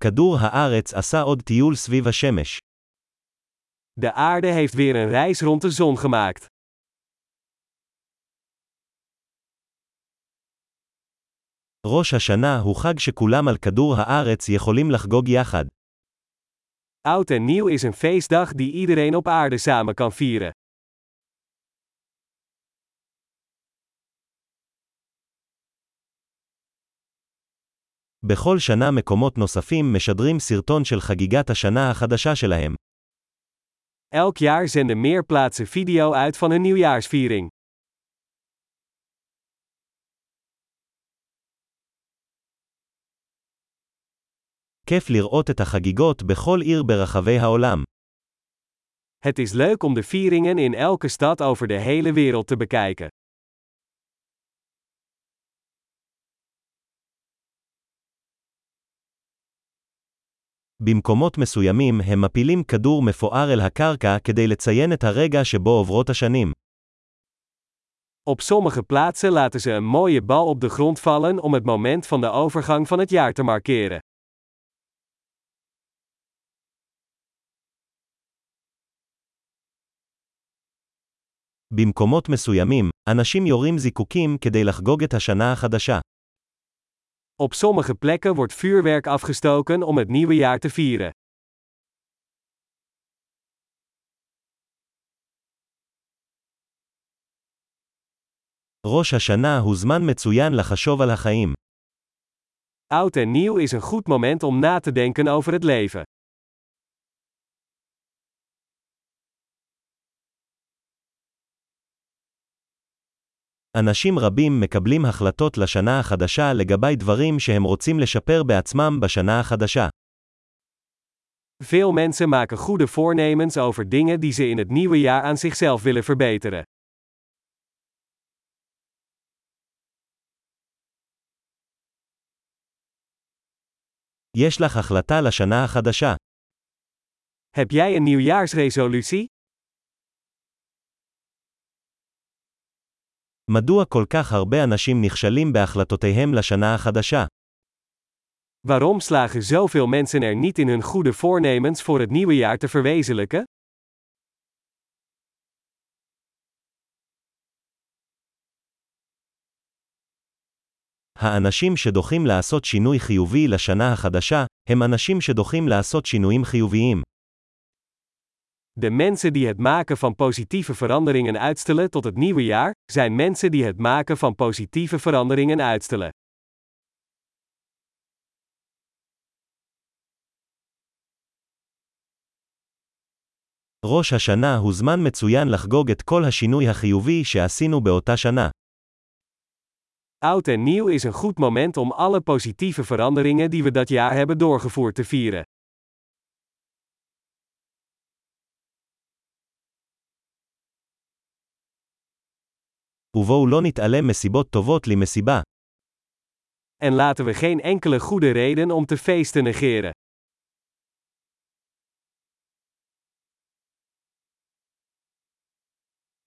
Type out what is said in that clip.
כדור הארץ עשה עוד טיול סביב השמש. De aarde heeft weer een reis rond de zon gemaakt. ראש השנה הוא חג שכולם על כדור הארץ יכולים לחגוג יחד. Oud en nieuw is een feestdag die iedereen op aarde samen kan vieren. בכל שנה מקומות נוספים משדרים סרטון של חגיגת השנה החדשה שלהם. Elk jaar zenden meer plaatsen video uit van hun nieuwjaarsviering. כיף לראות את החגיגות בכל עיר ברחבי העולם. Het is leuk om de vieringen in elke stad over de hele wereld te bekijken. במקומות מסוימים הם מפילים כדור מפואר אל הקרקע כדי לציין את הרגע שבו עוברות השנים. Op sommige plaatsen laten ze een mooie bal op de grond vallen om het moment van de overgang van het jaar te markeren. במקומות מסוימים, אנשים יורים זיקוקים כדי לחגוג את השנה החדשה. Op sommige plekken wordt vuurwerk afgestoken om het nieuwe jaar te vieren. ראש השנה הוא זמן מצוין לחשוב על החיים. Oud en nieuw is een goed moment om na te denken over het leven. אנשים רבים מקבלים החלטות לשנה החדשה לגבי דברים שהם רוצים לשפר בעצמם בשנה החדשה. Veel mensen maken goede voornemens over dingen die ze in het nieuwe jaar aan zichzelf willen verbeteren. יש לך החלטה לשנה החדשה. Heb jij een nieuwjaarsresolutie? מדוע כל כך הרבה אנשים נכשלים בהחלטותיהם לשנה החדשה? Waarom slagen zoveel mensen er niet in hun goede voornemens voor het nieuwe jaar te verwezenlijken? האנשים שדוחים לעשות שינוי חיובי לשנה החדשה, הם אנשים שדוחים לעשות שינויים חיוביים. De mensen die het maken van positieve veranderingen uitstellen tot het nieuwe jaar, zijn mensen die het maken van positieve veranderingen uitstellen. ראש השנה הוא זמן מצוין לחגוג את כל השינוי החיובי שעשינו באותה שנה. Oud en nieuw is een goed moment om alle positieve veranderingen die we dat jaar hebben doorgevoerd te vieren. ובואו לא נתעלם מסיבות טובות למסיבה. En laten we geen enkele goede reden om te feesten negeren.